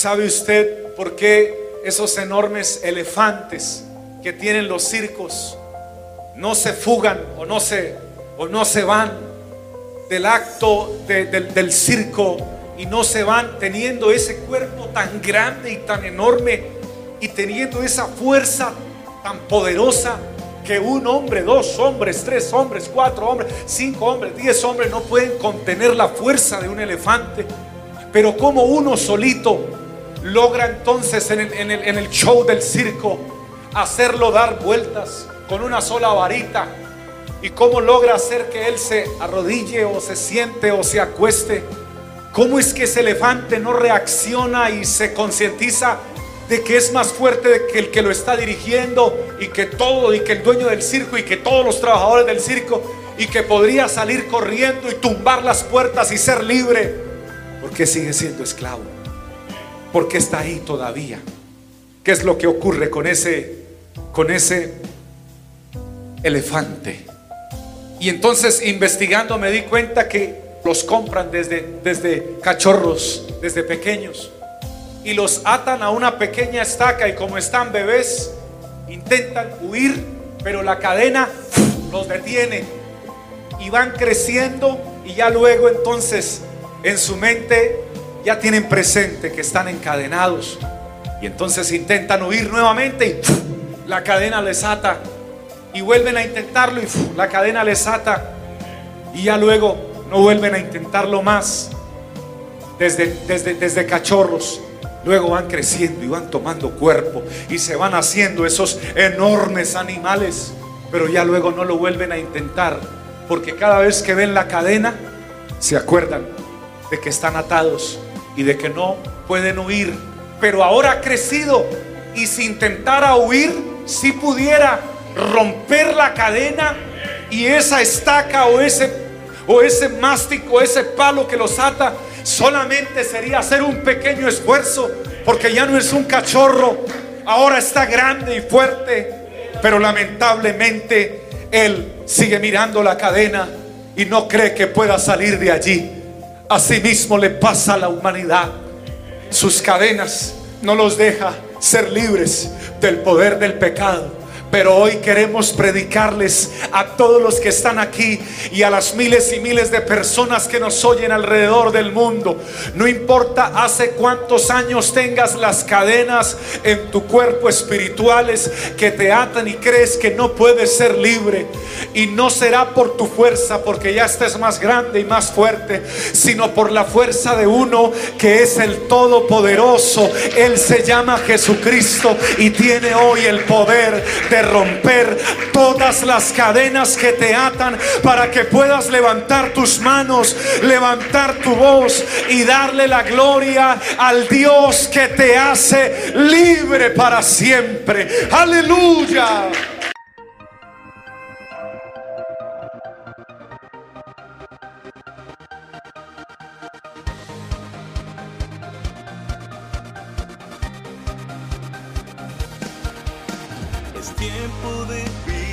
¿Sabe usted por qué esos enormes elefantes que tienen los circos no se fugan o no se, o no se van del acto del, del circo y no se van teniendo ese cuerpo tan grande y tan enorme y teniendo esa fuerza tan poderosa que un hombre, dos hombres, tres hombres, cuatro hombres, cinco hombres, diez hombres no pueden contener la fuerza de un elefante. Pero como uno solito logra entonces en el, show del circo hacerlo dar vueltas con una sola varita y cómo logra hacer que él se arrodille o se siente o se acueste. ¿Cómo es que ese elefante no reacciona y se concientiza de que es más fuerte que el que lo está dirigiendo y que todo y que el dueño del circo y que todos los trabajadores del circo y que podría salir corriendo y tumbar las puertas y ser libre? Porque sigue siendo esclavo. Porque está ahí todavía. ¿Qué es lo que ocurre con ese con ese elefante? Y entonces investigando me di cuenta que los compran desde, desde cachorros, desde pequeños, y los atan a una pequeña estaca y como están bebés, intentan huir, pero la cadena los detiene y van creciendo y ya luego entonces en su mente ya tienen presente que están encadenados. Y entonces intentan huir nuevamente y la cadena les ata. Y vuelven a intentarlo y la cadena les ata. Y ya luego no vuelven a intentarlo más. Desde, desde, desde cachorros. Luego van creciendo y van tomando cuerpo y se van haciendo esos enormes animales, pero ya luego no lo vuelven a intentar, porque cada vez que ven la cadena, se acuerdan de que están atados y de que no pueden huir. Pero ahora crecido y si intentara huir, si pudiera romper la cadena y esa estaca o ese o ese mástico ese palo que los ata solamente sería hacer un pequeño esfuerzo porque ya no es un cachorro, ahora está grande y fuerte, pero lamentablemente él sigue mirando la cadena y no cree que pueda salir de allí. Asimismo le pasa a la humanidad. Sus cadenas no los deja ser libres del poder del pecado. Pero hoy queremos predicarles a todos los que están aquí y a las miles y miles de personas que nos oyen alrededor del mundo. No importa hace cuántos años tengas las cadenas en tu cuerpo espirituales que te atan y crees que no puedes ser libre. Y no será por tu fuerza, porque ya estés más grande y más fuerte, sino por la fuerza de uno que es el Todopoderoso. Él se llama Jesucristo y tiene hoy el poder de romper todas las cadenas que te atan para que puedas levantar tus manos, levantar tu voz y darle la gloria al Dios que te hace libre para siempre. Aleluya. Tiempo de vivir.